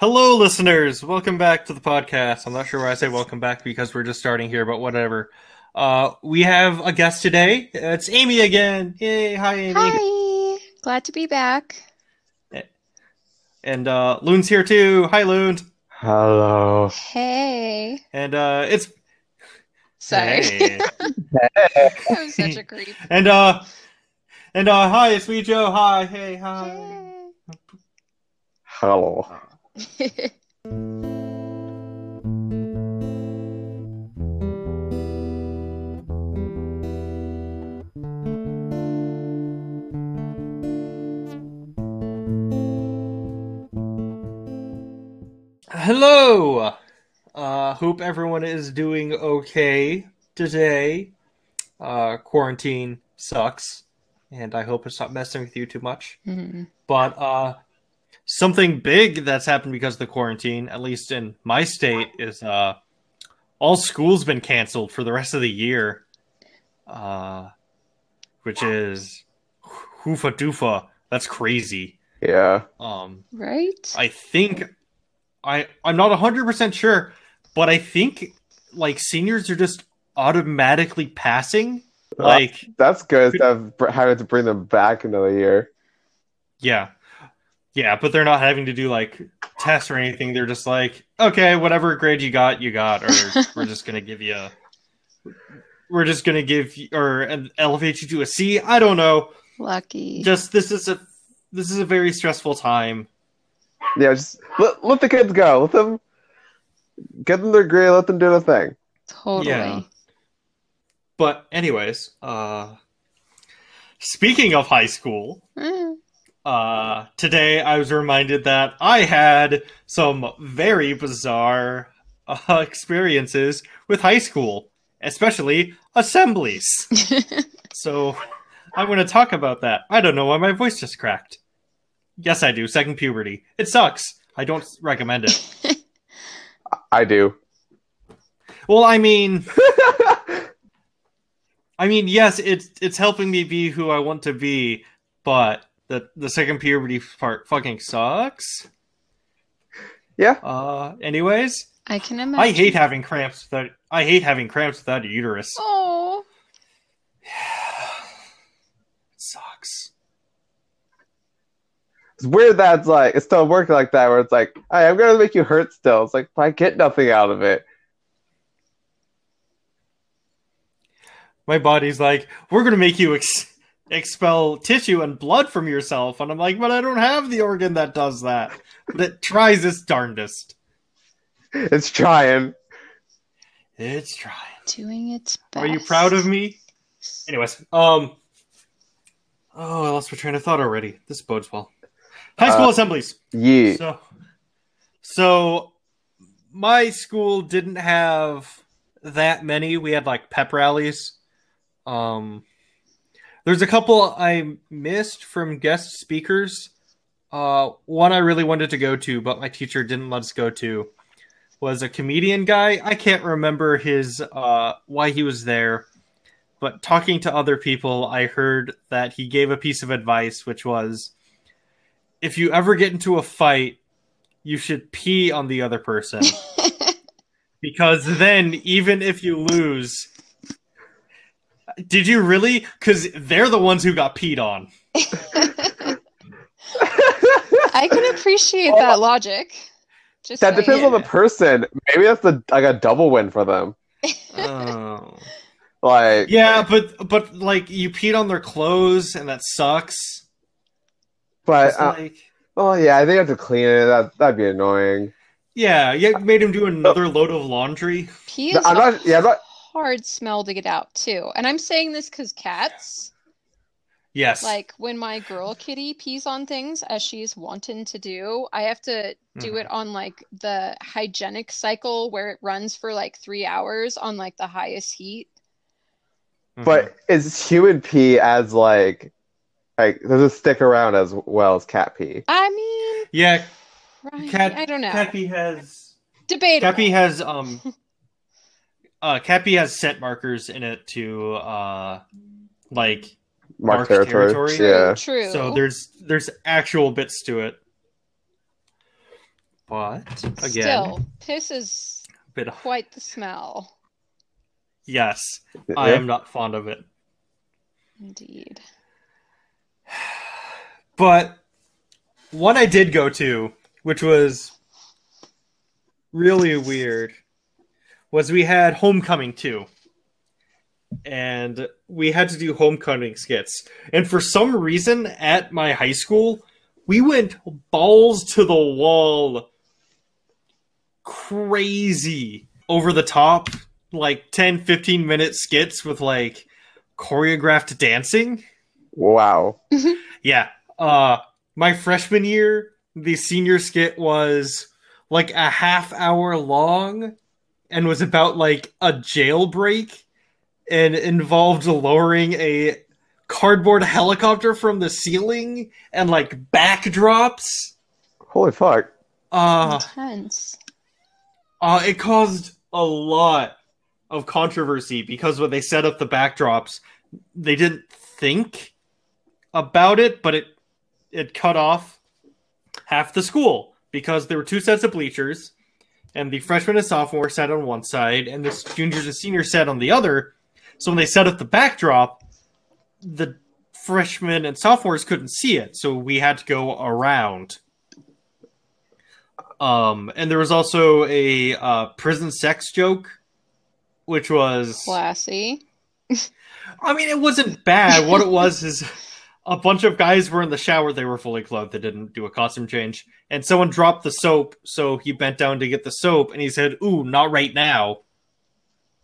Hello, listeners. Welcome back to the podcast. I'm not sure why I say welcome back because we're just starting here, but whatever. Uh, we have a guest today. It's Amy again. Yay! Hi, Amy. Hi, glad to be back. And uh, Loon's here too. Hi, Loon. Hello. Hey. And uh, it's Sorry. Hey. I'm such a creep. and uh, and uh, hi, it's me, Joe. Hi, hey, hi. Hey. Hello. Hello. Uh, hope everyone is doing okay today. Uh, quarantine sucks, and I hope it's not messing with you too much. Mhm. But uh, something big that's happened because of the quarantine, at least in my state, is uh, all school's been canceled for the rest of the year. Uh, which is hoofa doofa. That's crazy. Yeah. Um, right? I think I I'm not 100% sure, but I think like seniors are just automatically passing. Like That's good instead of br- having to bring them back another year. yeah. Yeah, but they're not having to do like tests or anything. They're just like, okay, whatever grade you got, you got or we're just going to give you a we're just going to give you or and elevate you to a C. I don't know. Lucky. Just this is a this is a very stressful time. Yeah, just let, let the kids go. Let them get them their grade. Let them do their thing. totally. Yeah. But anyways, uh speaking of high school, Mm. Uh today I was reminded that I had some very bizarre uh, experiences with high school, especially assemblies. so I'm going to talk about that. I don't know why my voice just cracked. Yes, I do. Second puberty. It sucks. I don't recommend it. I do. Well, I mean, I mean, yes, it's it's helping me be who I want to be, but the the second puberty part fucking sucks. Yeah. Uh, anyways, I can imagine. I hate having cramps without I hate having cramps without a uterus. Oh. It sucks. It's weird that it's like it's still working like that, where it's like, hey, I'm gonna make you hurt still. It's like, I get nothing out of it. My body's like, we're gonna make you ex- expel tissue and blood from yourself, and I'm like, but I don't have the organ that does that. But it tries its darndest. It's trying. It's trying. Doing its best. Are you proud of me? Anyways, um, oh, I lost my train of thought already. This bodes well. High school Uh, assemblies. Yeah. So, so my school didn't have that many. We had like pep rallies. Um, there's a couple I missed from guest speakers. Uh, one I really wanted to go to, but my teacher didn't let us go to. Was a comedian guy. I can't remember his uh why he was there, but talking to other people, I heard that he gave a piece of advice, which was, if you ever get into a fight, you should pee on the other person because then even if you lose did you really because they're the ones who got peed on I can appreciate that logic. Just that depends on the person. Maybe that's the like a double win for them. oh. Like, yeah but but like you peed on their clothes and that sucks but uh, like oh yeah, I think I have to clean it. That that'd be annoying. yeah you made him do another load of laundry Pee No, is I'm not. Yeah, I'm not. Hard smell to get out too. And I'm saying this because cats, yes like when my girl kitty pees on things as she's wanting to do, I have to do Mhm. it on like the hygienic cycle where it runs for like three hours on like the highest heat. Mhm. But is human pee as like like does it stick around as well as cat pee? I mean, yeah right, cat I don't know. cappy has Debatable. cappy has um uh cappy has scent markers in it to uh like Mark Marked territory. territory? Yeah. True. So there's there's actual bits to it. But again, Still, piss is a bit of, quite the smell. yes, I am not fond of it. Indeed. But one I did go to, which was really weird, was we had Homecoming too. And we had to do homecoming skits. And for some reason at my high school, we went balls to the wall crazy over the top like 10 15 minute skits with like choreographed dancing. Wow. Yeah. Uh my freshman year, the senior skit was like a half hour long and was about like a jailbreak and involved lowering a cardboard helicopter from the ceiling and like backdrops. Holy fuck. Uh Intense. uh it caused a lot of controversy because when they set up the backdrops, they didn't think about it, but it it cut off half the school because there were two sets of bleachers, and the freshman and sophomore sat on one side, and the juniors and seniors sat on the other. So when they set up the backdrop, the freshmen and sophomores couldn't see it, so we had to go around. Um, and there was also a uh, prison sex joke, which was Classy. I mean, it wasn't bad. What it was is a bunch of guys were in the shower. They were fully clothed. They didn't do a costume change. And someone dropped the soap. So he bent down to get the soap and he said, Ooh, not right now.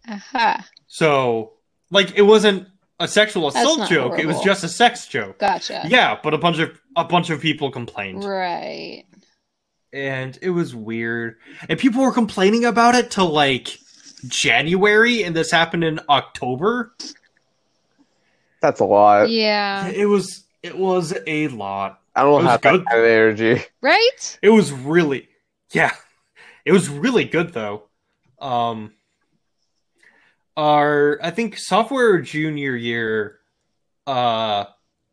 Aha. So, like, it wasn't a sexual assault joke. It was just a sex joke. Gotcha. Yeah, but a bunch of a bunch of people complained. Right. And it was weird. And people were complaining about it till like January, and this happened in October. That's a lot. Yeah. It was it was a lot. I don't was have that good. kind of energy. Right? It was really, yeah, it was really good though. Um, our I think sophomore or junior year, uh,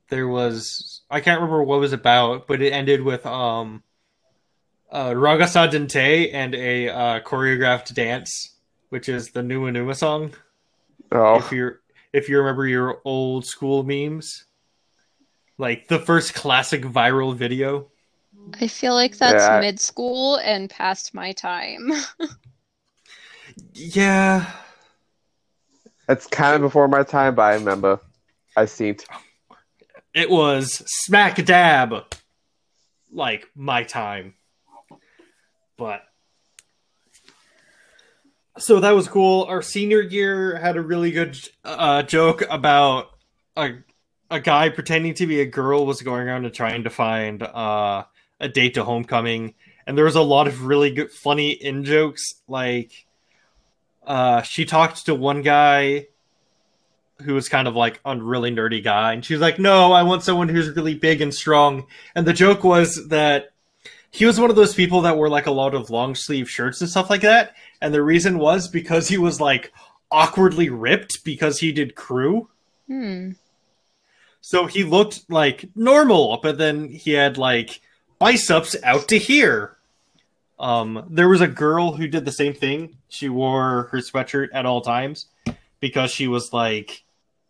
there was I can't remember what it was about, but it ended with um, uh, Dragostea Din Tei and a uh, choreographed dance, which is the Numa Numa song. Oh. If Oh, you if you remember your old school memes, like the first classic viral video. I feel like that's Yeah. mid school and past my time. Yeah, it's kind of before my time, but I remember. I seen. it. it was smack dab like my time but so that was cool. Our senior year had a really good uh, joke about a, a guy pretending to be a girl was going around and trying to find uh, a date to homecoming. And there was a lot of really good funny in jokes like uh, she talked to one guy who was kind of like a really nerdy guy, and she's like, "No, I want someone who's really big and strong." And the joke was that he was one of those people that wore like a lot of long sleeve shirts and stuff like that, and the reason was because he was like awkwardly ripped because he did crew. Hmm. So he looked like normal, but then he had like biceps out to here. Um, there was a girl who did the same thing. She wore her sweatshirt at all times because she was like,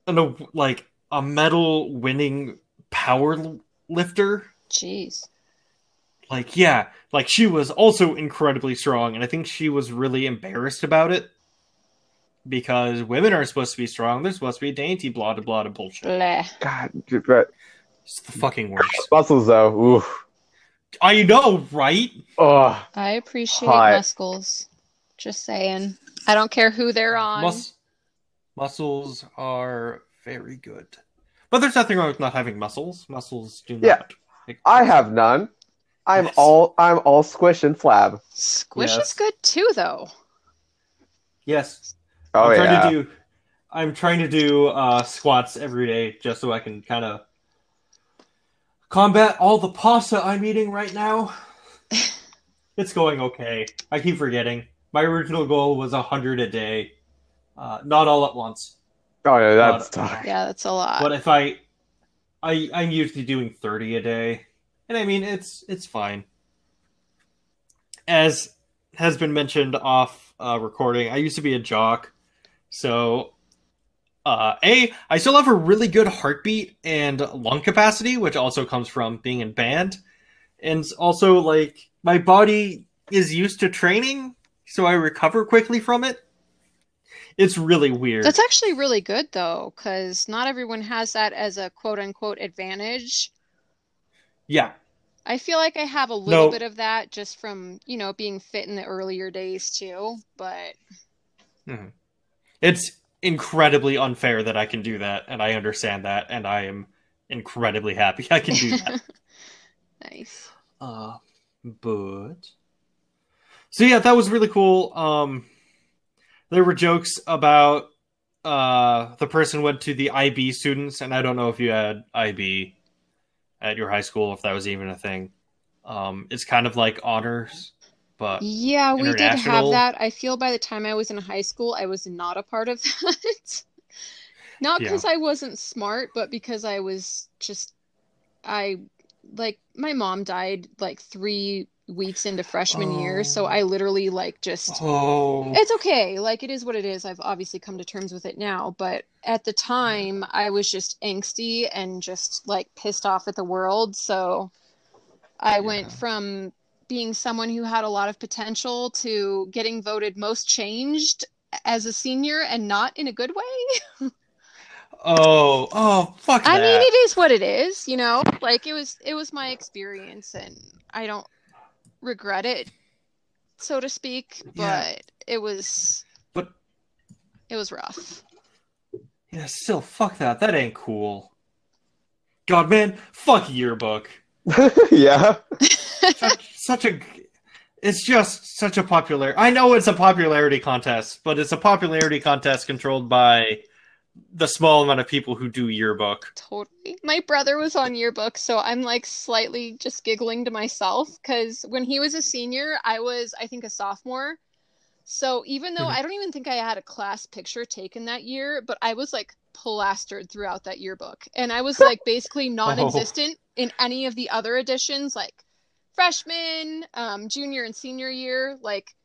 an, like a medal winning power lifter. Jeez. Like, yeah, like she was also incredibly strong, and I think she was really embarrassed about it because women aren't supposed to be strong; they're supposed to be dainty, blah blah blah, bullshit. Bleh. God, but It's the fucking worst. muscles though. Oof. I know, right? Oh, I appreciate Hot. muscles. Just saying. I don't care who they're on. Mus- muscles are very good, but there's nothing wrong with not having muscles. Muscles do Yeah. not. make- I have none. I'm Yes. all I'm all squish and flab. Squish Yes. is good too, though. Yes, Oh I'm trying to do. I'm trying to do uh, squats every day just so I can kind of combat all the pasta I'm eating right now. it's going okay. I keep forgetting. My original goal was hundred a day, uh, not all at once. Oh yeah, that's tough. Yeah, that's a lot. But if I, I I'm usually doing thirty a day, and I mean it's it's fine. as has been mentioned off uh, recording, I used to be a jock. So, uh, A, I still have a really good heartbeat and lung capacity, which also comes from being in band. And also, like, my body is used to training, so I recover quickly from it. It's really weird. That's actually really good though, because not everyone has that as a quote unquote advantage. yeah. I feel like I have a little No. bit of that just from, you know, being fit in the earlier days too, but It's incredibly unfair that I can do that, and I understand that, and I am incredibly happy I can do that. nice. uh, but so yeah, that was really cool. Um, there were jokes about uh the person went to the IB students, and I don't know if you had IB at your high school, if that was even a thing. Um, it's kind of like honors, but Yeah, we did have that. I feel by the time I was in high school, I was not a part of that. Not Yeah. because I wasn't smart, but because I was just, I, like, my mom died like three weeks into freshman year, so Oh. I literally, like, just, oh, it's okay. Like, it is what it is. I've obviously come to terms with it now, but at the time, I was just angsty and just, like, pissed off at the world, so I went from being someone who had a lot of potential to getting voted most changed as a senior and not in a good way. oh, oh, fuck I that. mean, it is what it is, you know? Like it was it was my experience and I don't regret it, so to speak, but Yeah. it was But it was rough. yeah, still, fuck that. That ain't cool. God, man, fuck yearbook. yeah. such, such a it's just such a popular i know it's a popularity contest but it's a popularity contest controlled by the small amount of people who do yearbook Totally. My brother was on yearbook, so I'm like slightly just giggling to myself because when he was a senior, I was, I think, a sophomore. So even though Mhm. I don't even think I had a class picture taken that year, but I was like plastered throughout that yearbook. And I was like basically non existent in any of the other editions, like freshman, um, junior, and senior year. Like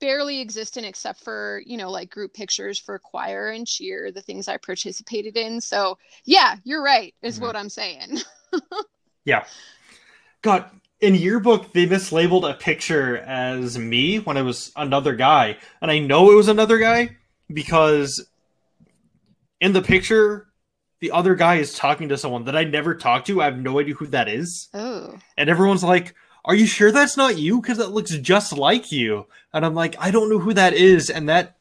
barely existent except for you know like group pictures for choir and cheer the things i participated in. So yeah you're right is Mhm. what i'm saying. Yeah. God in yearbook they mislabeled a picture as me when it was another guy. And i know it was another guy because in the picture the other guy is talking to someone that i never talked to. I have no idea who that is. Oh. And everyone's like, Are you sure that's not you? Because it looks just like you. And I'm like, I don't know who that is. And that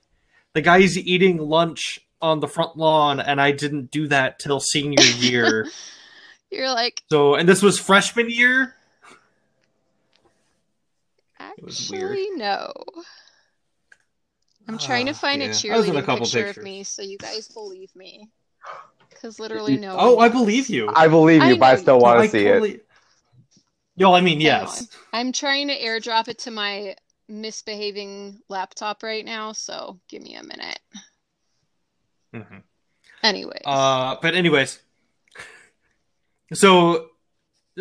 the guy's eating lunch on the front lawn, and I didn't do that till senior year. you're like so, and this was freshman year. was weird. actually no i'm trying to Ah, find yeah. a I was in cheerleading a couple picture pictures. of me so you guys believe me because literally no Oh, one I believe you. I believe I you, but I still want to see it. Yo, I mean, yes. i'm trying to airdrop it to my misbehaving laptop right now so give me a minute Mhm. anyways Uh, but anyways, so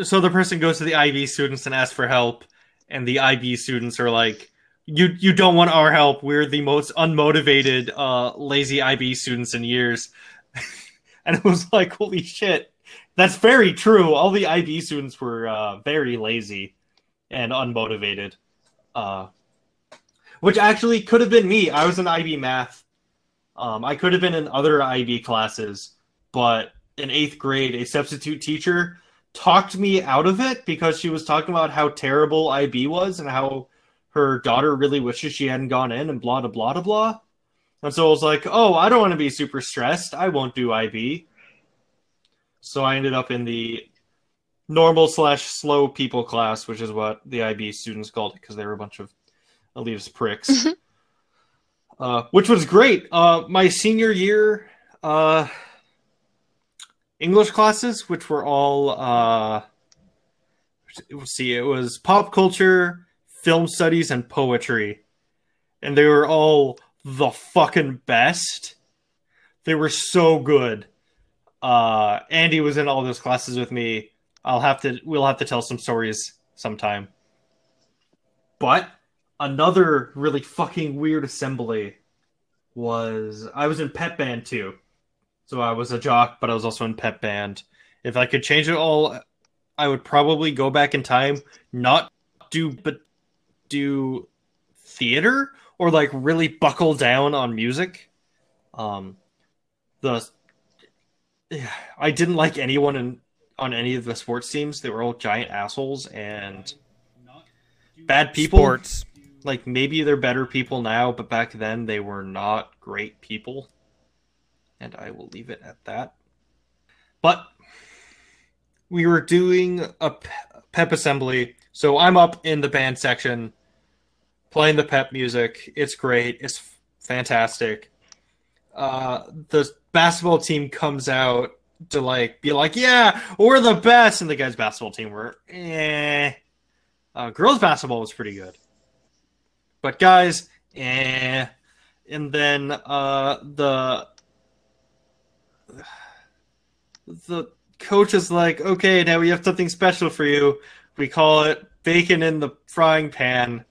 so the person goes to the IB students and asks for help, and the IB students are like, "You you don't want our help. We're the most unmotivated, uh, lazy IB students in years." and it was like, "Holy shit, that's very true." All the IB students were uh, very lazy and unmotivated, uh, which actually could have been me. I was in IB math. Um, I could have been in other IB classes, but in eighth grade, a substitute teacher talked me out of it because she was talking about how terrible IB was and how her daughter really wishes she hadn't gone in and blah, blah, blah, blah, blah. And so I was like, oh, I don't want to be super stressed. I won't do IB. So I ended up in the normal slash slow people class, which is what the IB students called it because they were a bunch of elitist pricks. uh, which was great. Uh, my senior year, uh, English classes, which were all, uh, let's see, it was pop culture, film studies, and poetry. And they were all the fucking best. They were so good. Uh, Andy was in all those classes with me. I'll have to, we'll have to tell some stories sometime. But another really fucking weird assembly was I was in pep band too. So I was a jock, but I was also in pep band. If I could change it all, I would probably go back in time, not do but do theater or like really buckle down on music. Um the I didn't like anyone in on any of the sports teams. They were all giant assholes and bad people. Sports. Like maybe they're better people now, but back then they were not great people. And I will leave it at that. But we were doing a pep assembly, so I'm up in the band section playing the pep music. It's great. It's fantastic. Uh, the basketball team comes out to like be like, yeah, we're the best, and the guys' basketball team were, eh. Uh, girls' basketball was pretty good, but guys, eh. And then uh, the the coach is like, okay, now we have something special for you. We call it bacon in the frying pan,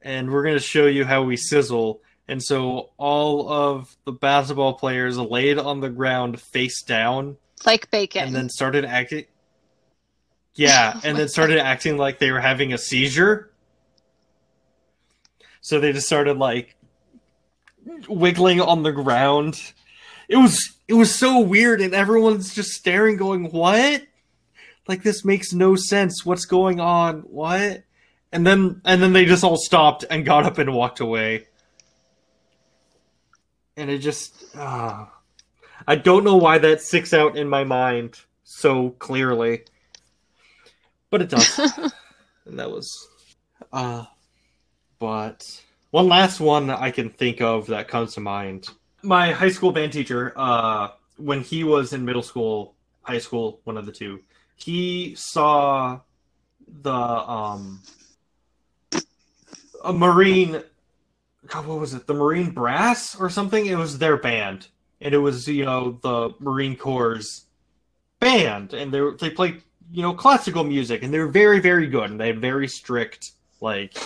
and we're gonna show you how we sizzle. And so all of the basketball players laid on the ground face down Like bacon. and then started acting Yeah, Oh and then started acting like they were having a seizure. So they just started like wiggling on the ground. It was it was so weird and everyone's just staring going, "What?" Like this makes no sense. What's going on? What? And then and then they just all stopped and got up and walked away. And it just ah. I don't know why that sticks out in my mind so clearly. But it does. and that was uh but one last one I can think of that comes to mind. My high school band teacher, uh when he was in middle school, high school, one of the two, he saw the um a marine God, what was it? The Marine Brass or something? It was their band. And it was, you know, the Marine Corps band. And they they played, you know, classical music and they were very, very good. And they had very strict, like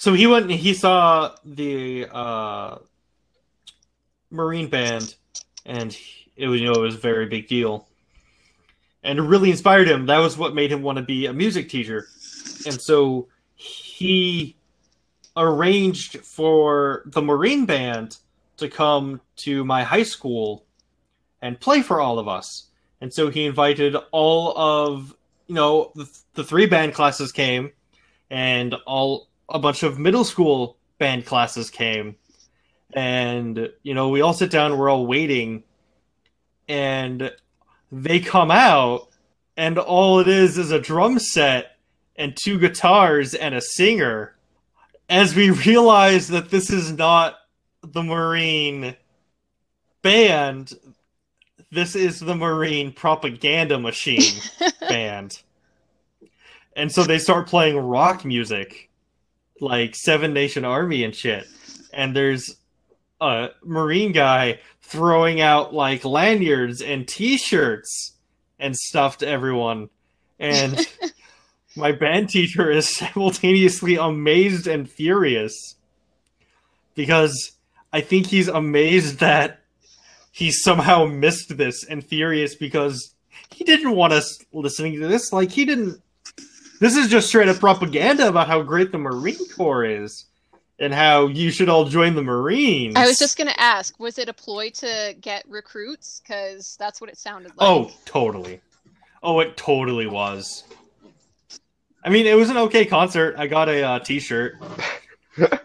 so he went and he saw the uh Marine band and it was you know, it was a very big deal. And it really inspired him. That was what made him want to be a music teacher. And so he arranged for the Marine band to come to my high school and play for all of us. And so he invited all of, you know, the, the three band classes came and all a bunch of middle school band classes came. And, you know, we all sit down, we're all waiting, and they come out, and all it is is a drum set and two guitars and a singer as we realize that this is not the Marine band, this is the Marine propaganda machine band. And so they start playing rock music, like Seven Nation Army and shit. And there's a Marine guy throwing out like lanyards and t shirts and stuff to everyone. And my band teacher is simultaneously amazed and furious because I think he's amazed that he somehow missed this and furious because he didn't want us listening to this. Like, he didn't. This is just straight up propaganda about how great the Marine Corps is and how you should all join the Marines. I was just gonna ask, was it a ploy to get recruits? Because that's what it sounded oh, like. Oh, totally. Oh, it totally was. I mean, it was an okay concert. I got a uh, T-shirt. uh,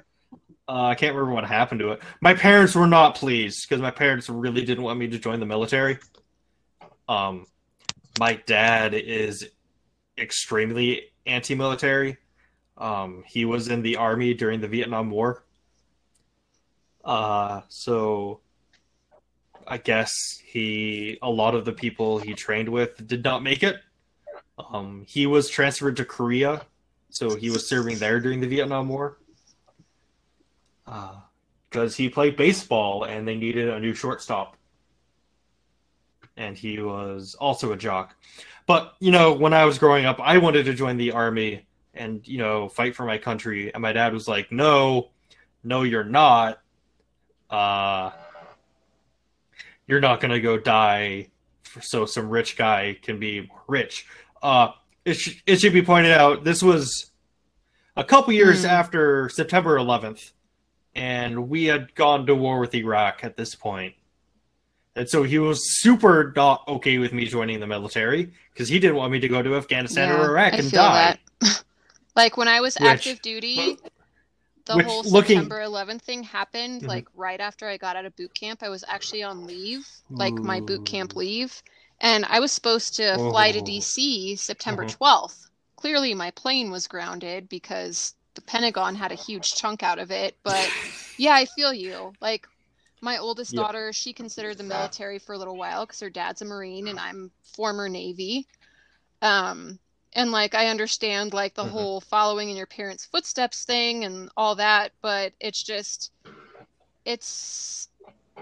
I can't remember what happened to it. My parents were not pleased because my parents really didn't want me to join the military. Um, my dad is extremely anti-military. Um, he was in the army during the Vietnam War. Uh, so I guess he a lot of the people he trained with did not make it. Um, he was transferred to Korea, so he was serving there during the Vietnam War. Because uh, he played baseball and they needed a new shortstop. And he was also a jock. But, you know, when I was growing up, I wanted to join the army and you know fight for my country and my dad was like no no you're not uh you're not gonna go die so some rich guy can be rich uh it, sh- it should be pointed out this was a couple years Hmm. after september 11th and we had gone to war with iraq at this point and so he was super not okay with me joining the military because he didn't want me to go to afghanistan Yeah, or iraq I and feel die that. like when I was Which- active duty, the whole looking- September 11th thing happened Mhm. like right after I got out of boot camp. I was actually on leave, like my boot camp leave, and I was supposed to fly to Oh. DC September Mhm. 12th. Clearly, my plane was grounded because the Pentagon had a huge chunk out of it. But yeah, I feel you. Like my oldest Yep. daughter, she considered the military for a little while because her dad's a Marine and I'm former Navy. Um, and like I understand like the Mhm. whole following in your parents' footsteps thing and all that, but it's just it's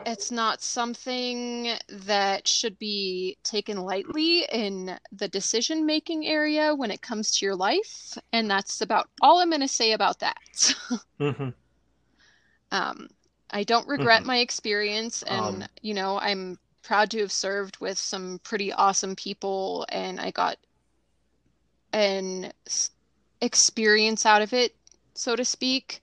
it's not something that should be taken lightly in the decision making area when it comes to your life, and that's about all I'm going to say about that. Mhm. Um, I don't regret Mhm. my experience, and Um, you know, I'm proud to have served with some pretty awesome people, and I got an experience out of it, so to speak.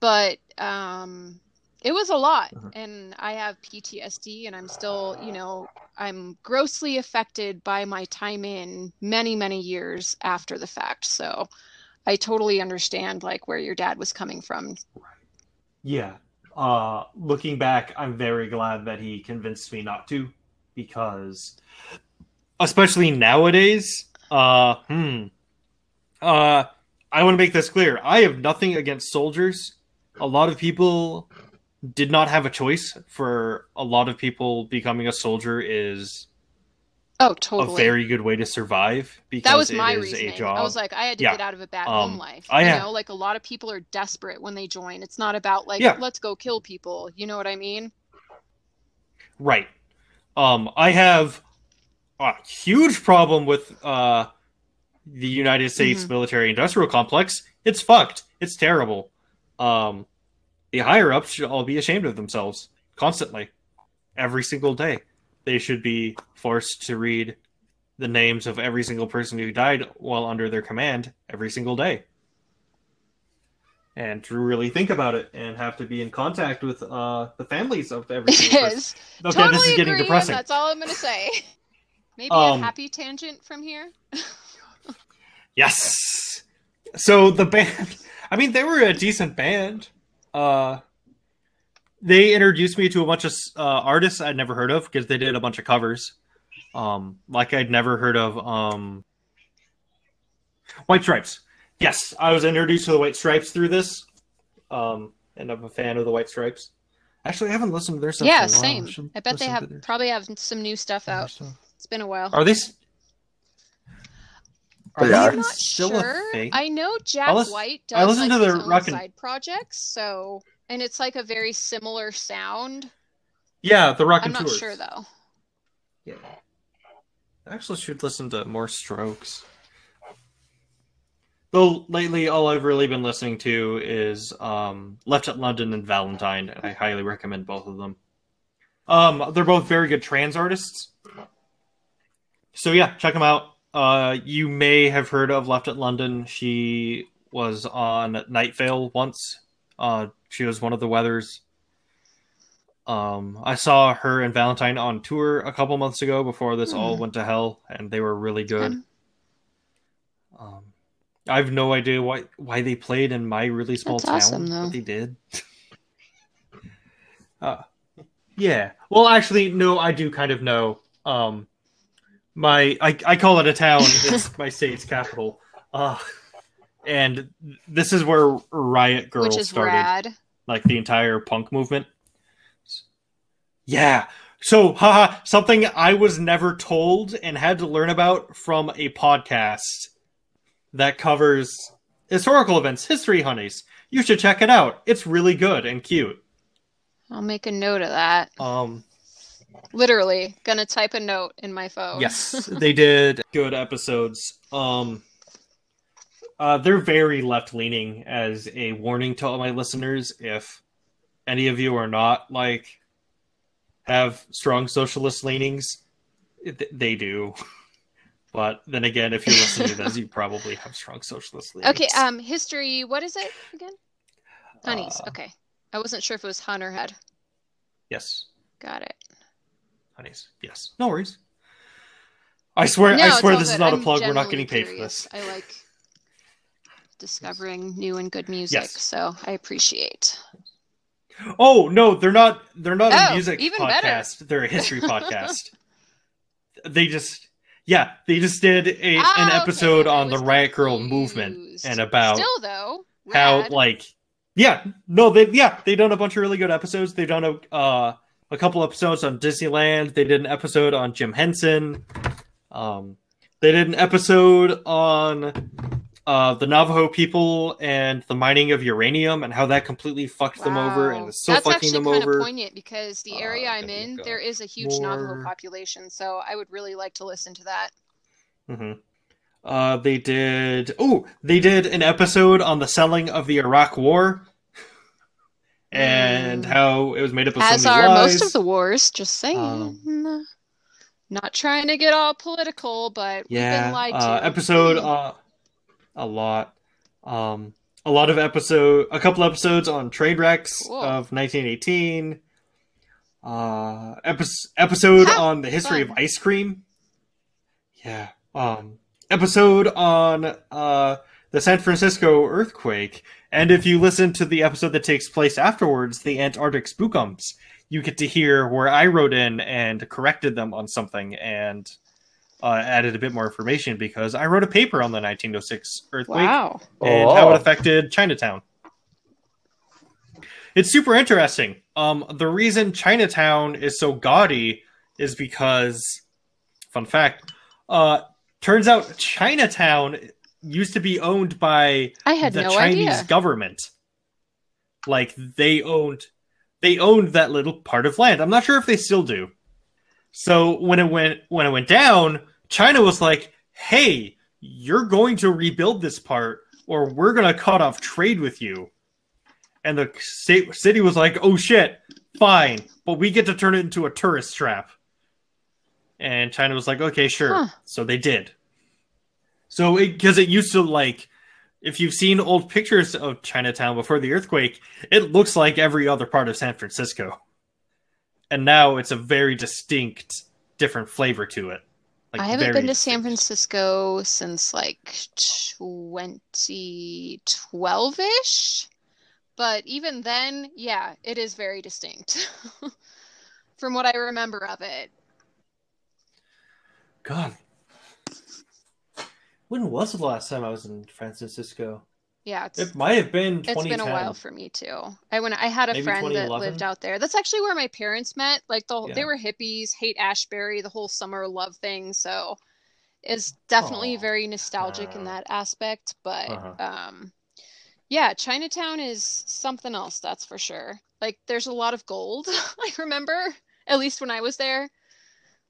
But um, it was a lot, Mhm. and I have PTSD, and I'm still, you know, I'm grossly affected by my time in many, many years after the fact. So I totally understand like where your dad was coming from. Yeah. Uh, looking back, I'm very glad that he convinced me not to, because, especially nowadays, uh, hmm, uh, I want to make this clear. I have nothing against soldiers. A lot of people did not have a choice. For a lot of people, becoming a soldier is Oh, totally a very good way to survive because That was my reasoning. I was like, I had to Yeah. get out of a bad Um, home life. I you know, like a lot of people are desperate when they join. It's not about like, Yeah. let's go kill people. You know what I mean? Right. Um, I have a huge problem with uh, the United States Mhm. military industrial complex. It's fucked. It's terrible. Um, the higher ups should all be ashamed of themselves constantly, every single day. They should be forced to read the names of every single person who died while under their command every single day. And to really think about it and have to be in contact with uh, the families of every single person. is. Okay, totally this is getting agree, depressing. That's all I'm gonna say. Maybe Um, a happy tangent from here. Yes. So the band, I mean, they were a decent band. Uh, they introduced me to a bunch of uh, artists I'd never heard of because they did a bunch of covers. Um, like I'd never heard of um, White Stripes. Yes, I was introduced to the White Stripes through this, um, and I'm a fan of the White Stripes. Actually, I haven't listened to their stuff. Yeah, in a while. same. should I bet they have their- probably have some new stuff out. stuff. It's been a while. Are they? S- Are They they, are. even I'm not still sure. a thing? I know Jack listen- White I does listen like to his the own Rockin- side projects, so and it's like a very similar sound. Yeah, the Rock I'm and not Tours. sure though. Yeah. I actually should listen to more Strokes. Though lately, all I've really been listening to is um, Left at London and Valentine, and I highly recommend both of them. Um, they're both very good trans artists. So yeah, check them out. Uh, you may have heard of Left at London. She was on Night Vale once. Uh, she was one of the Weathers. Um, I saw her and Valentine on tour a couple months ago before this all Hmm. went to hell, and they were really good. Um, Um, I have no idea why why they played in my really small That's town, awesome, they did. uh, yeah. Well, actually, no. I do kind of know. Um, my I, I call it a town. It's my state's capital. Uh, and this is where Riot Grrrl which is started rad. like the entire punk movement. Yeah. So, haha, something I was never told and had to learn about from a podcast that covers historical events, History Honeys. You should check it out. It's really good and cute. I'll make a note of that. Um, Literally, gonna type a note in my phone. yes, they did good episodes. Um, Uh, they're very left leaning. As a warning to all my listeners, if any of you are not like have strong socialist leanings, it, they do. But then again, if you're listening to this, you probably have strong socialist leanings. Okay, um, history. What is it again? Honeys. Uh, okay, I wasn't sure if it was Hun or Head. Yes, Got it. Honeys. Yes, no worries. I swear, No, I swear, all this is not a I'm plug. We're not getting paid for this. I like discovering new and good music, Yes. so I appreciate. Oh no, they're not. They're not Oh, a music even better. podcast. They're a history podcast. They just, yeah, they just did a an Ah, okay, episode on the was Riot Grrrl movement and about Still though, how like yeah no they yeah they done a bunch of really good episodes they've done a uh a couple episodes on disneyland they did an episode on jim henson um they did an episode on uh the navajo people and the mining of uranium and how that completely fucked them over and Wow. is so That's fucking actually them kind over of poignant because the area Uh, I'm in, look there up is a huge Navajo population, so I would really like to listen to that. hmm Uh, they did. Oh, they did an episode on the selling of the Iraq War, and Mm. how it was made up of As so are lies. most of the wars, just saying. Um, Not trying to get all political, but we've yeah, uh, to. episode uh, a lot. Um, a lot of episode, a couple episodes on trade wrecks Cool. of 1918. Uh, epi- episode on the history fun. of ice cream. Yeah. Um, episode on uh the San Francisco earthquake, and if you listen to the episode that takes place afterwards, the Antarctic spookums, you get to hear where I wrote in and corrected them on something and uh, added a bit more information because I wrote a paper on the 1906 earthquake Wow. and how Oh. it affected Chinatown. It's super interesting. Um, the reason Chinatown is so gaudy is because, fun fact, uh, turns out Chinatown used to be owned by I had the no Chinese idea. government. Like they owned, they owned that little part of land. I'm not sure if they still do. So when it went when it went down, China was like, "Hey, you're going to rebuild this part, or we're going to cut off trade with you." And the city was like, "Oh shit, fine, but we get to turn it into a tourist trap." And China was like, "Okay, sure." Huh. So they did. So because it, used to like, if you've seen old pictures of Chinatown before the earthquake, it looks like every other part of San Francisco. And now it's a very distinct, different flavor to it. Like I haven't been to San. Francisco since like 2012 ish. But even then, yeah, it is very distinct from what I remember of it. God, when was the last time I was in San Francisco? Yeah, it's It might have been It's been a while for me too. I when I had a Maybe friend that lived out there. That's actually where my parents met. Like the Yeah. they were hippies, Haight-Ashbury, the whole summer love thing. So it's definitely Aw. very nostalgic in Uh, that aspect. But Uh-huh. um, yeah, Chinatown is something else, that's for sure. Like there's a lot of gold. I remember, at least when I was there,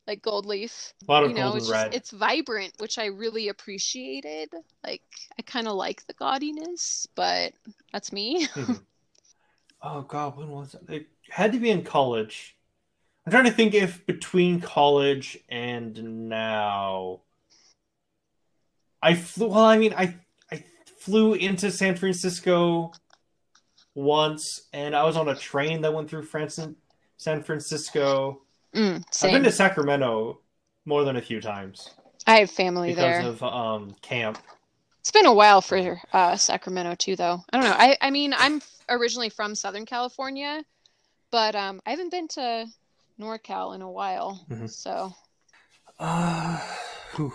like gold leaf. a lot of You know, gold it's and just red. it's vibrant, which I really appreciated. Like I kind of like the gaudiness, but that's me. Mhm. oh God, when was it? It had to be in college. I'm trying to think if between college and now. I flew. Well, I mean, I I flew into San Francisco once, and I was on a train that went through France San Francisco. Mm, I've been to Sacramento more than a few times I have family because there. of um camp. It's been a while for uh, Sacramento too, though. I don't know. I I mean, I'm originally from Southern California, but um, I haven't been to NorCal in a while. Mhm. So Uh, whew.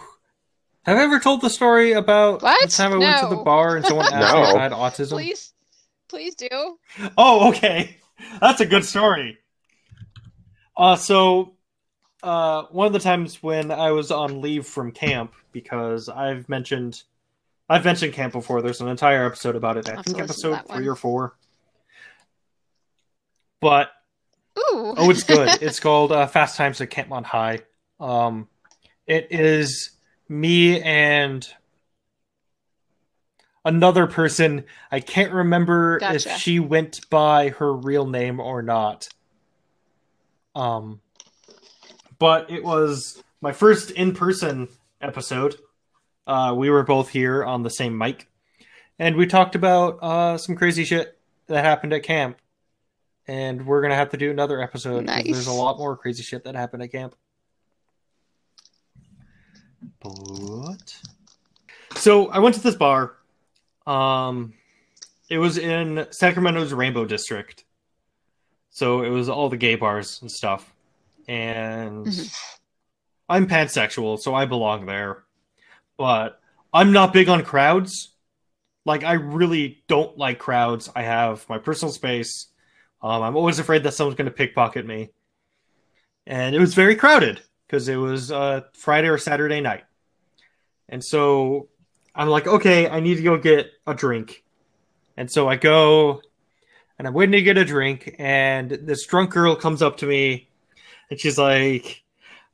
Have I ever told the story about the time I went to the bar and someone asked me if I had autism? please, please do. Oh, okay. That's a good story. Uh, so, uh, one of the times when I was on leave from camp, because I've mentioned, I've mentioned camp before. There's an entire episode about it. I think to listen to episode three or four. But Ooh. oh, it's good. it's called uh, Fast Times at Camp Campmont High. Um, it is me and another person. I can't remember Gotcha. if she went by her real name or not. Um, but it was my first in-person episode. Uh, we were both here on the same mic, and we talked about uh, some crazy shit that happened at camp. And we're gonna have to do another episode. 'cause There's a lot more crazy shit that happened at camp. But so I went to this bar. Um, it was in Sacramento's Rainbow District. So it was all the gay bars and stuff. And Mhm. I'm pansexual, so I belong there. But I'm not big on crowds. Like I really don't like crowds. I have my personal space. Um, I'm always afraid that someone's going to pickpocket me. And it was very crowded because it was uh, Friday or Saturday night. And so I'm like, okay, I need to go get a drink. And so I go and I'm waiting to get a drink. And this drunk girl comes up to me and she's like,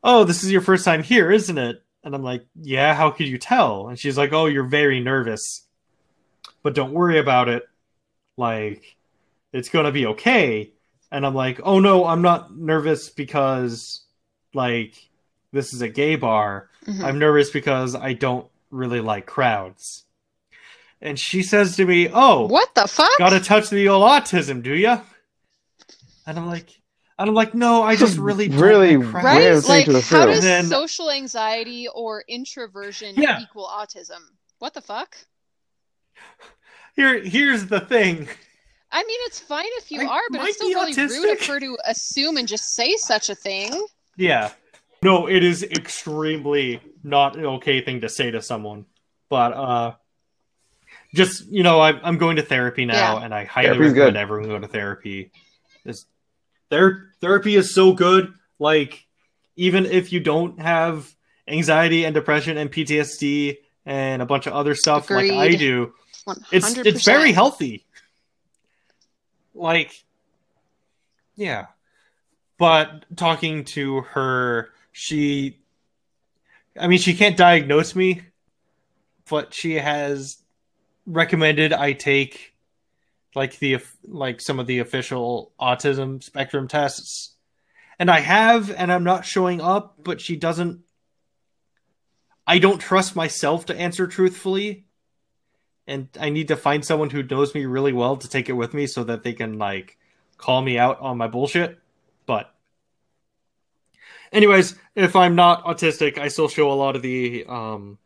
oh, this is your first time here, isn't it? And I'm like, yeah, how could you tell? And she's like, oh, you're very nervous. But don't worry about it. Like, it's going to be okay. And I'm like, oh, no, I'm not nervous because, like, this is a gay bar. Mhm. I'm nervous because I don't really like crowds. And she says to me, oh, What the fuck? got to touch the old autism, do you? And I'm like, and I'm like, no, I just really, Really like right? Like, how does Then- social anxiety or introversion Yeah. equal autism? What the fuck? Here, here's the thing. I mean, it's fine if you I are, but it's still be really rude of her to assume and just say such a thing. Yeah, no, it is extremely not an okay thing to say to someone. But uh, just you know, I'm I'm going to therapy now, Yeah. and I highly Therapy's recommend good. everyone go to therapy. This, their therapy is so good. Like, even if you don't have anxiety and depression and PTSD and a bunch of other stuff like I Agreed. do, One it's it's very healthy. Like, yeah. But talking to her, she, I mean, she can't diagnose me, but she has recommended I take like the like some of the official autism spectrum tests. And I have, and I'm not showing up, but she doesn't. I don't trust myself to answer truthfully and I need to find someone who knows me really well to take it with me so that they can like call me out on my bullshit. But anyways, if I'm not autistic, I still show a lot of the um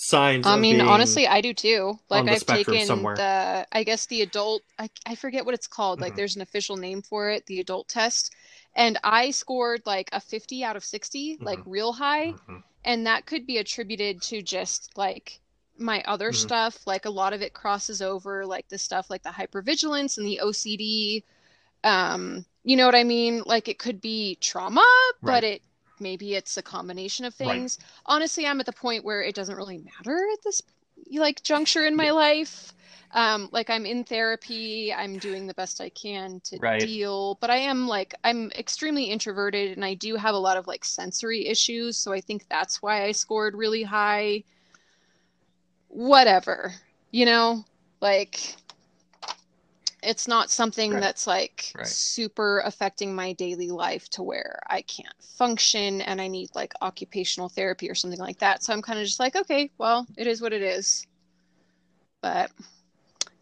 signs. I mean, honestly, I do too. Like I've taken somewhere. the, I guess the adult, I, I forget what it's called. Like Mhm. there's an official name for it, the adult test, and I scored like a 50 out of 60, like Mhm. real high, Mhm. and that could be attributed to just like my other Mhm. stuff. Like a lot of it crosses over, like the stuff like the hypervigilance and the OCD. Um, you know what I mean? Like it could be trauma, Right. but it maybe it's a combination of Right. things. Honestly i'm at the point where it doesn't really matter at this like juncture in my life. Um like i'm in therapy i'm doing the best i can to Right. deal but i am like i'm extremely introverted and i do have a lot of like sensory issues so i think that's why i scored really high. Whatever you know? Like it's not something Right. that's like Right. super affecting my daily life to where I can't function and I need like occupational therapy or something like that. So I'm kind of just like, okay, well, it is what it is. But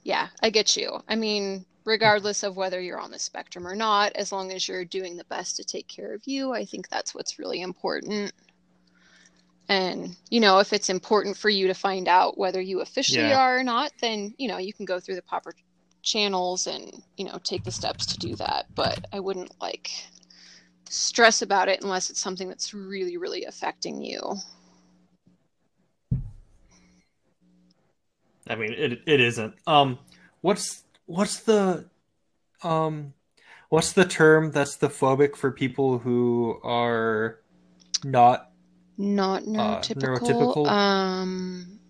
yeah, I get you. I mean, regardless of whether you're on the spectrum or not, as long as you're doing the best to take care of you, I think that's what's really important. And, you know, if it's important for you to find out whether you officially Yeah. are or not, then, you know, you can go through the proper channels and, you know, take the steps to do that. But I wouldn't like stress about it unless it's something that's really, really affecting you. I mean, it it isn't. Um, what's what's the um, what's the term that's the phobic for people who are not Not Uh, neurotypical. neurotypical? Um,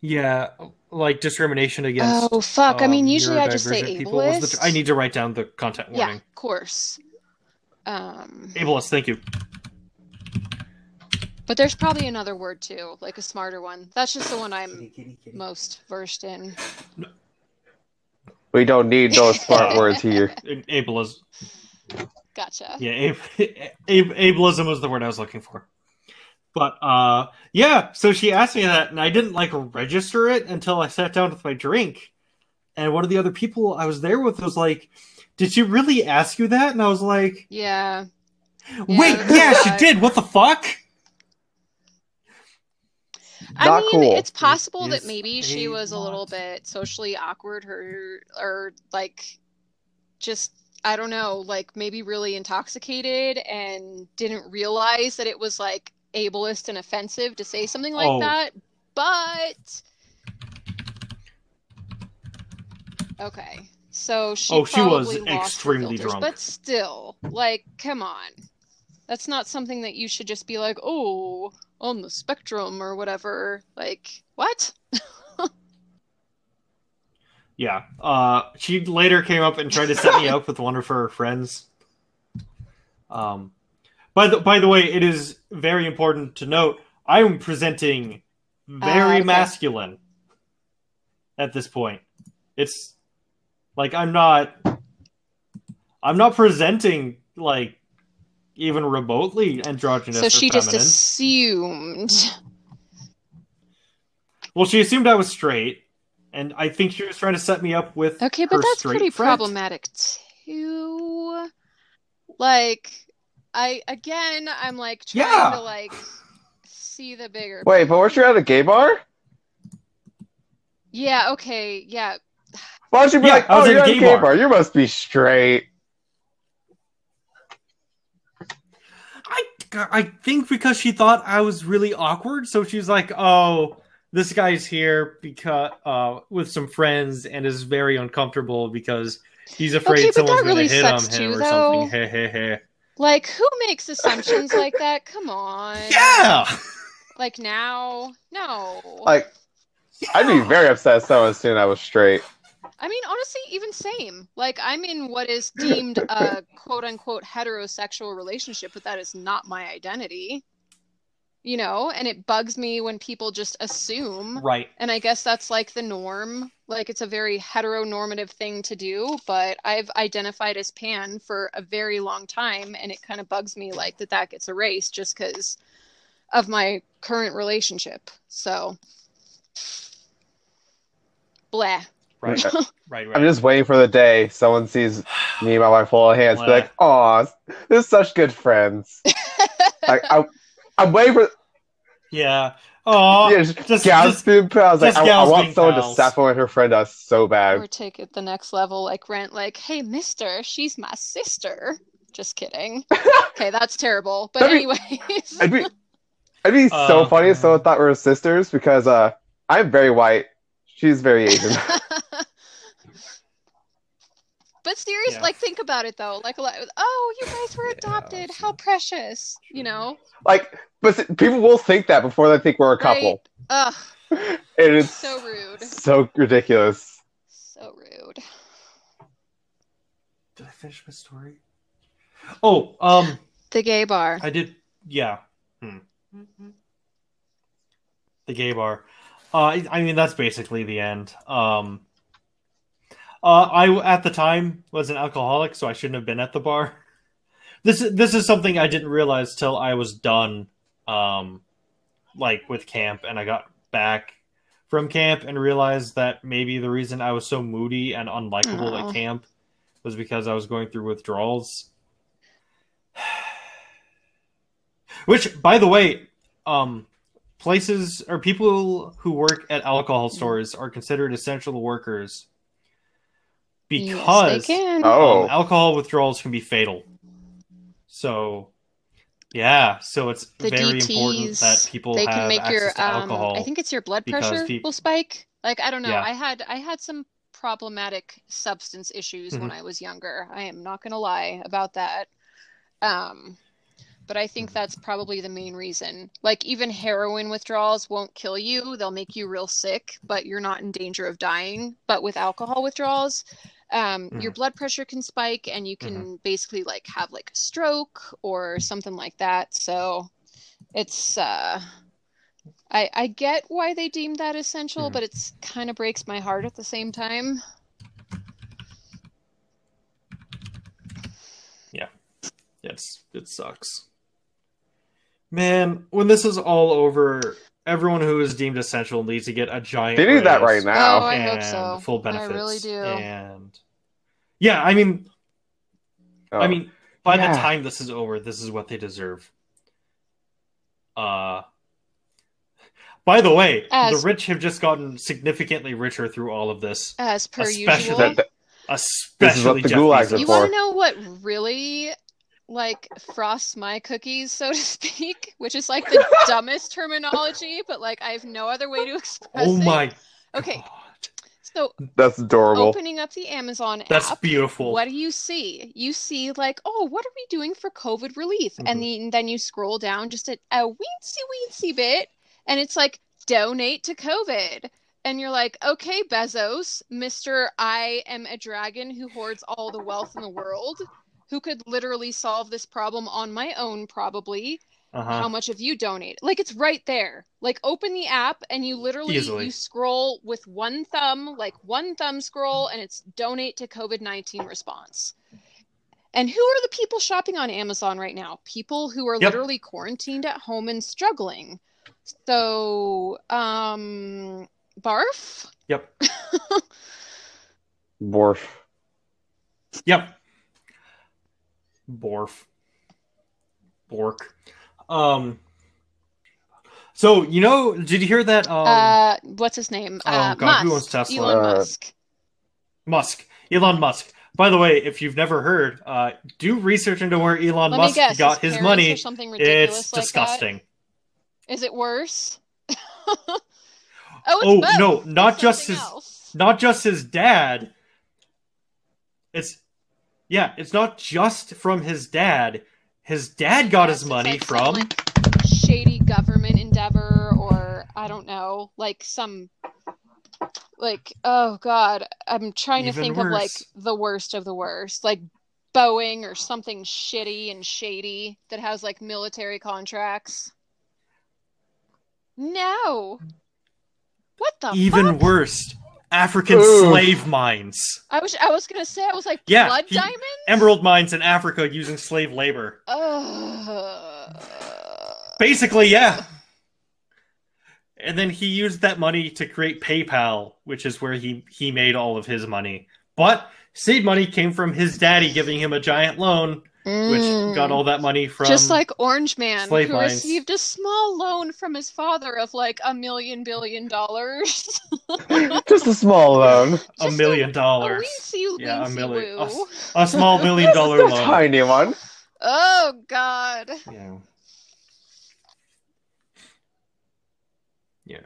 yeah like discrimination against oh fuck. I mean, um, usually I just say neurodivergent people was the ableist. tr- I need to write down the content warning. Yeah, of course. Um, Ableist, thank you. But there's probably another word too, like a smarter one. That's just the one I'm Kitty, kitty, kitty. most versed in. We don't need those smart words here. Ableism. Gotcha. Yeah, ab- ab- ableism was the word I was looking for. But uh, yeah, so she asked me that, and I didn't like register it until I sat down with my drink. And one of the other people I was there with was like, "Did she really ask you that?" And I was like, Yeah. "Wait, that's yeah, she why- did. What the fuck?" I Not mean, cool. it's possible is that maybe she a was a little bit socially awkward, her or like just I don't know, like maybe really intoxicated and didn't realize that it was like ableist and offensive to say something like Oh. that. But okay, so she Oh, she was probably lost her extremely filters, drunk. but still, like, come on. That's not something that you should just be like, oh, on the spectrum or whatever. Like, what? Yeah. Uh, she later came up and tried to set me up with one of her friends. Um, by the by the way, it is very important to note I'm presenting very Ah, okay. masculine at this point. It's like I'm not I'm not presenting like even remotely androgynous So she just assumed. Well, she assumed I was straight, and I think she was trying to set me up with Okay, but that's pretty friend. problematic too. Like, I again, I'm like trying Yeah. to like see the bigger. Wait, but weren't you at a gay bar? Yeah. Okay. Yeah. Why don't you be Yeah, like, I was oh, at you're at a gay gay bar." bar. You must be straight. I I think because she thought I was really awkward, so she's like, "Oh, this guy's here because uh with some friends and is very uncomfortable because he's afraid Okay, someone's really gonna hit on him too, or though. something." Hey, hey, hey. Like, who makes assumptions like that? Come on. Yeah. Like now? No. Like, I'd be very upset if someone assumed I was straight. I mean, honestly, even same. Like, I'm in what is deemed a quote unquote heterosexual relationship, but that is not my identity. You know, and it bugs me when people just assume. right. And I guess that's like the norm. Like, it's a very heteronormative thing to do, but I've identified as pan for a very long time, and it kind of bugs me like that that gets erased just because of my current relationship. So, blah. Right. I'm Right. Right. just waiting for the day someone sees me and my wife hold hands, be like, "Aw, they're such good friends." like, I, I'm waiting for yeah. Oh, yeah, just, just, just gasping. I was like, I, I want being someone to pals. sapphire her friend us so bad. Or take it the next level, like Rent, like, hey, mister, she's my sister. Just kidding. Okay, that's terrible. But That'd be- anyways. It'd be, it'd be so Uh, funny if someone thought we were sisters because uh, I'm very white. She's very Asian. But seriously, Yeah. like think about it though. Like, like, oh, you guys were adopted. How precious, you know? like, but people will think that before they think we're a couple. Ugh, And it's so rude. so ridiculous. So rude. Did I finish my story? Oh, um, The gay bar. I did. Yeah. Hmm. The gay bar. Uh, I I mean, that's basically the end. Um, uh, I at the time was an alcoholic, so I shouldn't have been at the bar. This is this is something I didn't realize till I was done, um, like with camp, and I got back from camp and realized that maybe the reason I was so moody and unlikable Aw. at camp was because I was going through withdrawals. Which, by the way, um, places or people who work at alcohol stores are considered essential workers because yes. Oh, um, alcohol withdrawals can be fatal. So, yeah, so it's the very DTs, important that people they have can make your to um alcohol. I think it's your blood pressure peop- will spike. Like I don't know. Yeah. I had I had some problematic substance issues when Mhm. I was younger. I am not gonna lie about that. Um but I think that's probably the main reason. Like even heroin withdrawals won't kill you. They'll make you real sick, but you're not in danger of dying. But with alcohol withdrawals, um, your Mhm. blood pressure can spike and you can basically like have like a stroke or something like that. So it's uh I I get why they deem that essential, Mhm. but it's kind of breaks my heart at the same time. Yeah it's it sucks. Man, when this is all over, everyone who is deemed essential needs to get a giant. They do that right now. Oh, I hope and so. Full benefits. I benefits. really do. And yeah, I mean, Oh. I mean, by the time this is over, this is what they deserve. Uh. By the way, As- the rich have just gotten significantly richer through all of this, As per Especially usual. That- that- especially the Jeff gulags are You want to know what really like frosts my cookies, so to speak, which is like the dumbest terminology, but like I have no other way to express it. Oh it. my Okay. God. So That's adorable. opening up the Amazon That's app, beautiful. what do you see? You see like, oh, what are we doing for COVID relief? And Mm-hmm. then then you scroll down just a, a weensy weensy bit, and it's like donate to COVID. And you're like, okay, Bezos, Mr. I am a dragon who hoards all the wealth in the world, who could literally solve this problem on my own, probably. Uh-huh. How much have you donated? Like it's right there. Like open the app and you literally Easily. you scroll with one thumb, like one thumb scroll, and it's donate to COVID nineteen response. And who are the people shopping on Amazon right now? People who are Yep. literally quarantined at home and struggling. So, um, barf. Yep. barf Yep. Borf. Bork. Um. So you know, did you hear that? Um, uh, what's his name? oh, Uh, God, who Musk. owns Tesla? Elon Uh, Musk. Musk, Elon Musk. By the way, if you've never heard, uh, do research into where Elon Let Musk guess. got his parents money. Something ridiculous It's like disgusting. That? Is it worse? oh, it's Oh, both. no, It's not just his- else. Not just his dad. It's yeah, it's not just from his dad. His dad got his money like some, from like, shady government endeavor, or I don't know, like some, like oh god, I'm trying to Even think of like the worst of the worst, like Boeing or something shitty and shady that has like military contracts. No. What the even fuck? worse, African Ooh. slave mines. I was I was gonna say I was like Yeah, blood he- diamonds. Emerald mines in Africa using slave labor. Ugh. Basically, yeah. And then he used that money to create PayPal, which is where he he made all of his money. But seed money came from his daddy giving him a giant loan, which Mm. got all that money from Just like Orange Man, who mines. received a small loan from his father of like a million billion dollars. Just a small loan. a million a dollars. weensy, Yeah, a million- woo. A small million dollar dollar a loan. tiny one. Oh God. Yeah. Yeah.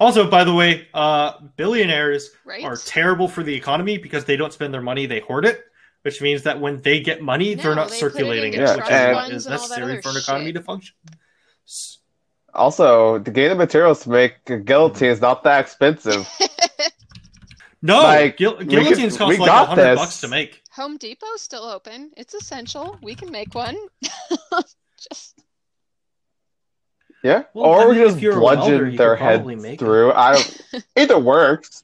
Also, by the way, uh, billionaires Right? are terrible for the economy because they don't spend their money; they hoard it, which means that when they get money, they're not they put it circulating it, into Yeah, which trust is is and all that necessary for an economy shit. to function. Also, to gain the materials to make a guillotine is not that expensive. No, Like, guil- guillotines could- cost we like a hundred bucks to make. Home Depot's still open. It's essential. We can make one. Just Yeah. Well, or I we mean, just if welder, bludgeon their could probably heads make it. through. I don't. Either works.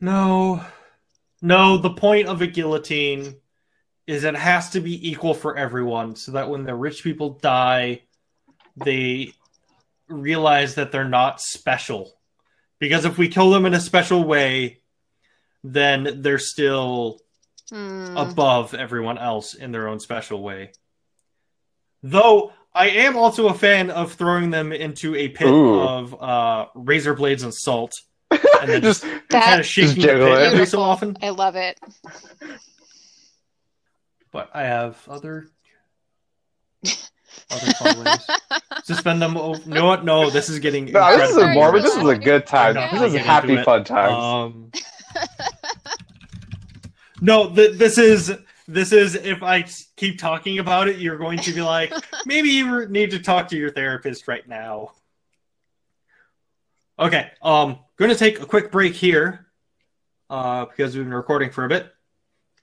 No, no. The point of a guillotine is it has to be equal for everyone, so that when the rich people die, they realize that they're not special. Because if we kill them in a special way, then they're still hmm. above everyone else in their own special way. Though I am also a fan of throwing them into a pit Ooh. of uh, razor blades and salt, and then just, just That- kind of shaking the jiggle pit it. every so often. I love it. But I have other other fun ways. Suspend them. Over... No, what? no. This is getting. no, this is a morbid. This is a good time. not This is get happy fun times. Um, no, th- this is this is if I keep talking about it, you're going to be like, maybe you need to talk to your therapist right now. Okay, um, going to take a quick break here, uh, because we've been recording for a bit,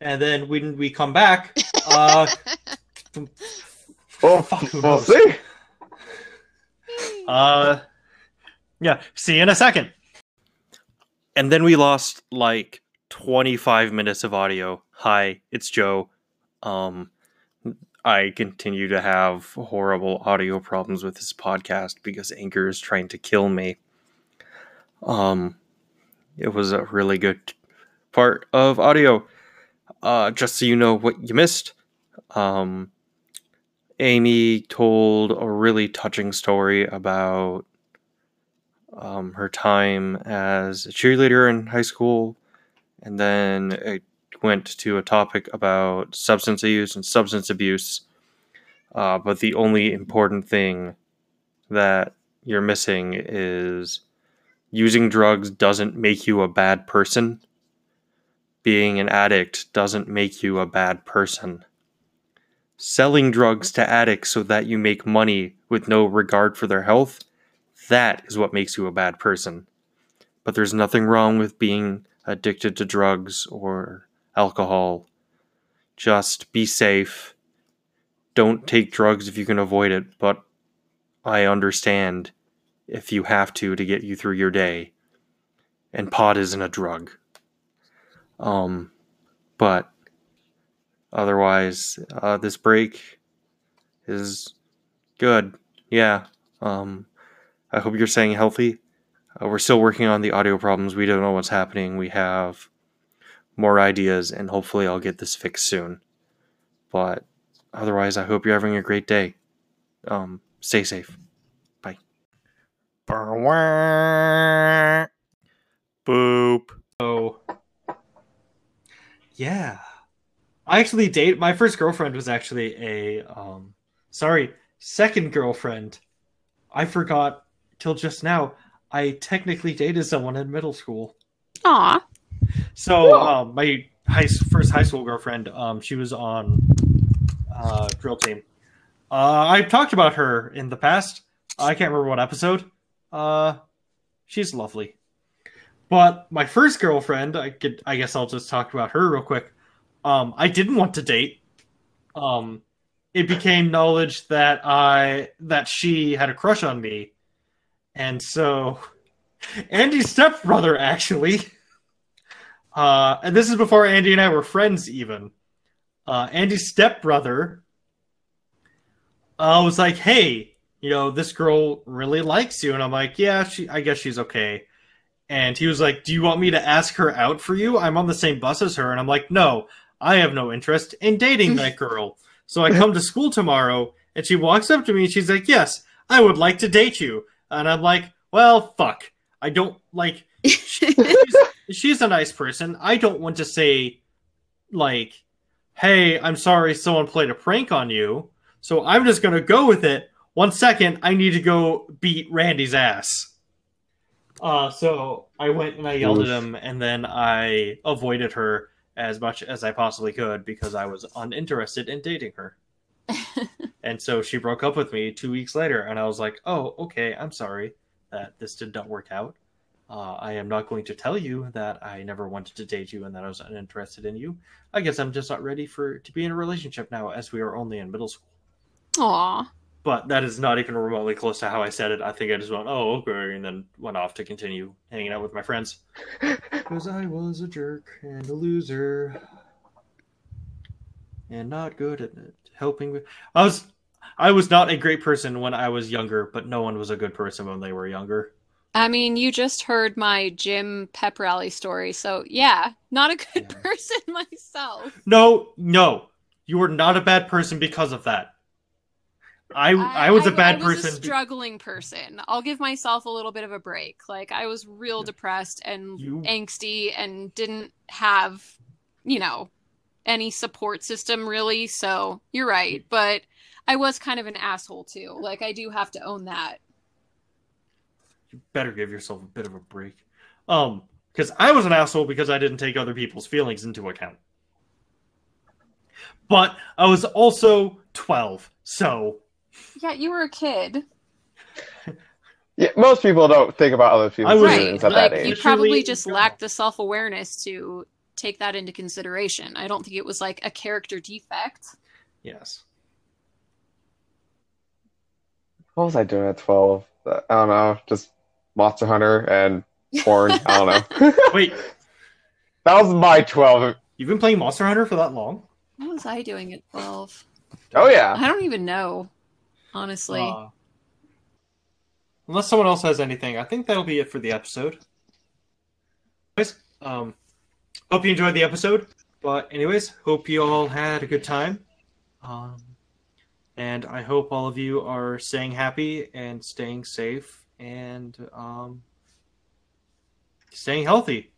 and then when we come back, uh, Well, Fuck, who we'll knows? see. Uh, yeah. See you in a second. And then we lost like 25 minutes of audio. Hi, it's Joe. Um, I continue to have horrible audio problems with this podcast because Anchor is trying to kill me. Um, it was a really good part of audio. Uh, just so you know what you missed. Um, Amy told a really touching story about um, her time as a cheerleader in high school, and then it went to a topic about substance use and substance abuse. Uh, but the only important thing that you're missing is using drugs doesn't make you a bad person. Being an addict doesn't make you a bad person selling drugs to addicts so that you make money with no regard for their health, that is what makes you a bad person. But there's nothing wrong with being addicted to drugs or alcohol. Just be safe. Don't take drugs if you can avoid it, but I understand if you have to to get you through your day. And pot isn't a drug. Um, but otherwise uh, this break is good. Yeah um, i hope you're staying healthy. Uh, we're still working on the audio problems. We don't know what's happening. We have more ideas and hopefully i'll get this fixed soon. But otherwise i hope you're having a great day. Um, stay safe boop oh yeah I actually date my first girlfriend was actually a um sorry, second girlfriend. I forgot till just now. I technically dated someone in middle school. Aw. So Cool. um my high first high school girlfriend, um she was on uh drill team. Uh I've talked about her in the past. I can't remember what episode. Uh she's lovely. But my first girlfriend, I could I guess I'll just talk about her real quick um, I didn't want to date. Um, it became knowledge that I that she had a crush on me, and so Andy's stepbrother actually. Uh, and this is before Andy and I were friends even. Uh, Andy's stepbrother uh, was like, "Hey, you know, this girl really likes you," and I'm like, "Yeah, she. I guess she's okay." And he was like, "Do you want me to ask her out for you? I'm on the same bus as her." And I'm like, "No, I have no interest in dating that girl. So I come to school tomorrow and she walks up to me and she's like, Yes, I would like to date you. And I'm like, Well, fuck. I don't like. She's, she's a nice person. I don't want to say, like, Hey, I'm sorry someone played a prank on you. So I'm just going to go with it. One second, I need to go beat Randy's ass. Uh, so I went and I yelled at him, and then I avoided her as much as I possibly could because I was uninterested in dating her. and so she broke up with me two weeks later, and I was like, "Oh, okay, I'm sorry that this did not work out. Uh, I am not going to tell you that I never wanted to date you and that I was uninterested in you. I guess I'm just not ready for to be in a relationship now, as we are only in middle school." Aw. But that is not even remotely close to how I said it. I think I just went, "Oh, okay," and then went off to continue hanging out with my friends. Because I was a jerk and a loser. And not good at helping with I was I was not a great person when I was younger, but no one was a good person when they were younger. I mean, you just heard my gym pep rally story, so yeah, not a good Yeah. person myself. No, no. You were not a bad person because of that. I I, was a bad person. I was person. a struggling person. I'll give myself a little bit of a break. Like I was real depressed and You- angsty and didn't have, you know, any support system really. So you're right, but I was kind of an asshole too. Like I do have to own that. you better give yourself a bit of a break. Um, because I was an asshole because I didn't take other people's feelings into account. But I was also 12, so Yeah, you were a kid. Yeah, most people don't think about other people's I was- feelings right. at that Like you probably just no. lacked the self-awareness to take that into consideration. I don't think it was like a character defect. yes. What was I doing at 12? I don't know. Just Monster Hunter and porn. I don't know. Wait, that was my 12. you've been playing Monster Hunter for that long? What was I doing at 12? Oh, yeah. I don't even know, honestly. Uh, unless someone else has anything, I think that'll be it for the episode. Anyways, um, hope you enjoyed the episode. But anyways, hope you all had a good time. Um, and I hope all of you are staying happy and staying safe and um, staying healthy.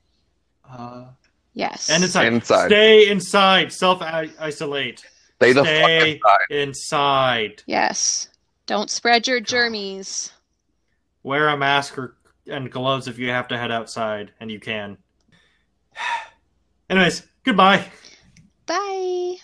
Uh, Yes. and inside. Inside. Stay inside. Self isolate. Stay the fuck inside. inside. yes. Don't spread your germies. Wear a mask or and gloves if you have to head outside, and you can. Anyways, goodbye. Bye.